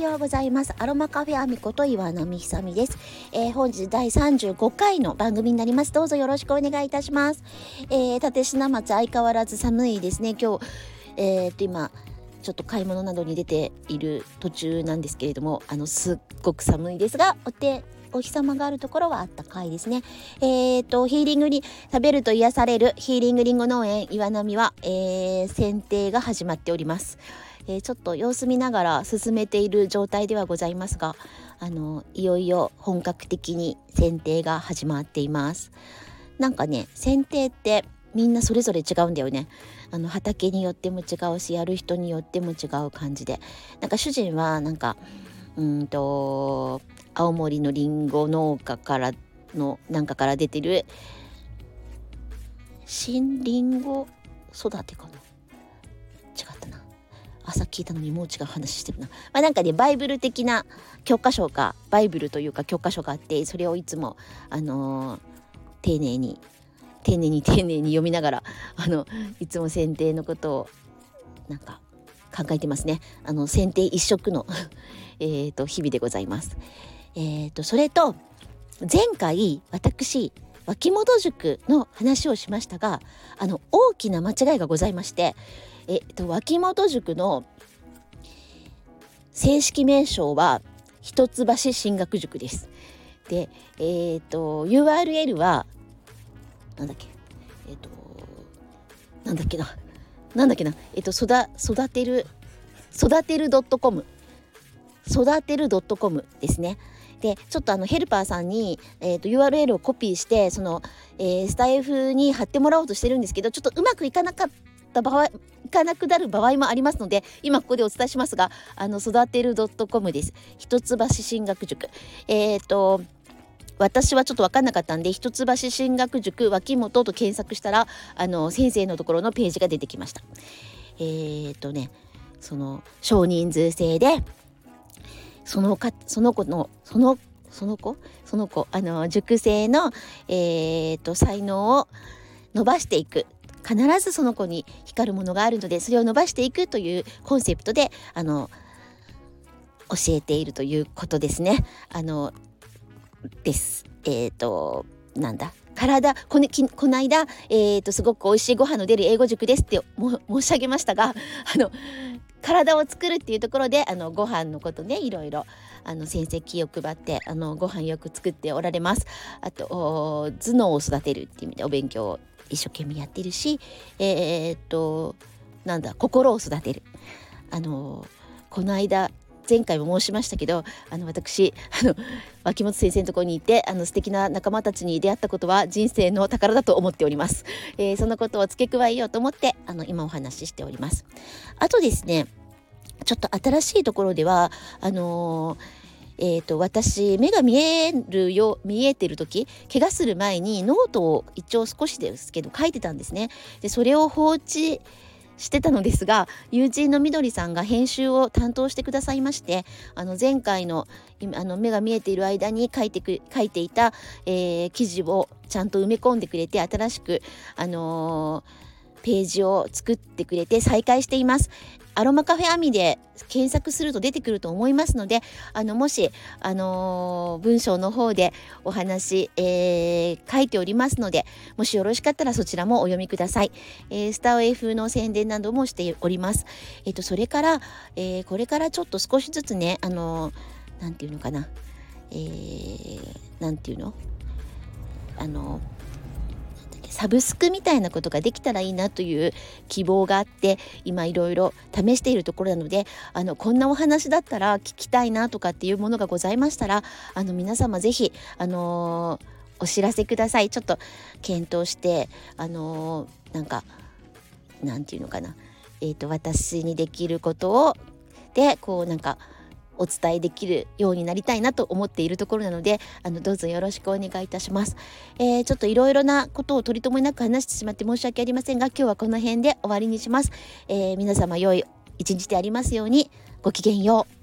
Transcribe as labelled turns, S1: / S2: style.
S1: おはようございますアロマカフェアミこと岩波久美です、えー、本日第35回の番組になりますどうぞよろしくお願いいたします、えー、立品町相変わらず寒いですね今日えー、っと今ちょっと買い物などに出ている途中なんですけれどもあのすっごく寒いですがお手お日様があるところはあったかいですね。えっ、ー、と、ヒーリングに食べると癒されるヒーリングリンゴ農園岩波は、えー、剪定が始まっております。えー、ちょっと様子見ながら進めている状態ではございますが、あの、いよいよ本格的に剪定が始まっています。なんかね、剪定ってみんなそれぞれ違うんだよね。あの畑によっても違うしやる人によっても違う感じでなんか主人はなんかうんと青森のりんご農家からのなんかから出てる新りんご育てかな？朝聞いたのにもう違う話してるな、まあ、なんかねバイブル的な教科書がバイブルというか教科書があってそれをいつもあのー、丁寧に丁寧に丁寧に読みながらあのいつも剪定のことをなんか考えてますねあの剪定一色の えと日々でございます。えーと、それと前回私脇本塾の話をしましたがあの大きな間違いがございましてえっと脇本塾の正式名称は一橋進学塾です。で、えっ、ー、と URL はなんだっけ？えっ、ー、となんだっけな？なんだっけな？えっ、ー、と育育てる育てる .com 育てる .com ですね。でちょっとあのヘルパーさんに、えーと、URL をコピーしてその、えー、スタイフに貼ってもらおうとしてるんですけどちょっとうまくいかなかったた場合いかなくなる場合もありますので今ここでお伝えしますがあの育てる .com です。一橋進学塾。えっ、ー、と私はちょっと分かんなかったんで一橋進学塾脇本と検索したらあの先生のところのページが出てきました。えっ、ー、とねその少人数制でそのかその子のそのその子？その子？あの塾生の、えーと、才能を伸ばしていく。必ずその子に光るものがあるのでそれを伸ばしていくというコンセプトであの教えているということですね。あのです。えっ、ー、となんだ？体このきこの間、えーと、すごく美味しいご飯の出る英語塾ですって申し上げましたがあの体を作るっていうところであのご飯のことねいろいろあの先生気を配ってあのご飯よく作っておられますあと頭脳を育てるっていう意味でお勉強を一生懸命やってるしえー、っとなんだ心を育てる。あのこの間前回も申しましたけどあの私あの脇本先生のところにいてあの素敵な仲間たちに出会ったことは人生の宝だと思っております、えー、そのことを付け加えようと思ってあの今お話ししております。あとですねちょっと新しいところではあのーえーと、私目が見えるよ見えてる時怪我する前にノートを一応少しですけど書いてたんですね。でそれを放置してたのですが友人のみどりさんが編集を担当してくださいましてあの前回のあの目が見えている間に書いてく書いていた、えー、記事をちゃんと埋め込んでくれて新しく、あのー、ページを作ってくれて再開しています。アロマカフェアミで検索すると出てくると思いますのであのもし、あのー、文章の方でお話、えー、書いておりますのでもしよろしかったらそちらもお読みください、えー、スター F の宣伝などもしております、えーと、それから、えこれからちょっと少しずつねあのー、て言うのかな。えー、て言うの？あのサブスクみたいなことができたらいいなという希望があって今いろいろ試しているところなのであのこんなお話だったら聞きたいなとかっていうものがございましたらあの皆様是非あのー、お知らせください。ちょっと検討してあのー、なんかなんていうのかな。えーと私にできることをでこうなんかお伝えできるようになりたいなと思っているところなのであのどうぞよろしくお願いいたします、えー、ちょっといろいろなことを取り留めなく話してしまって申し訳ありませんが今日はこの辺で終わりにします、えー、皆様良い一日でありますようにごきげんよう。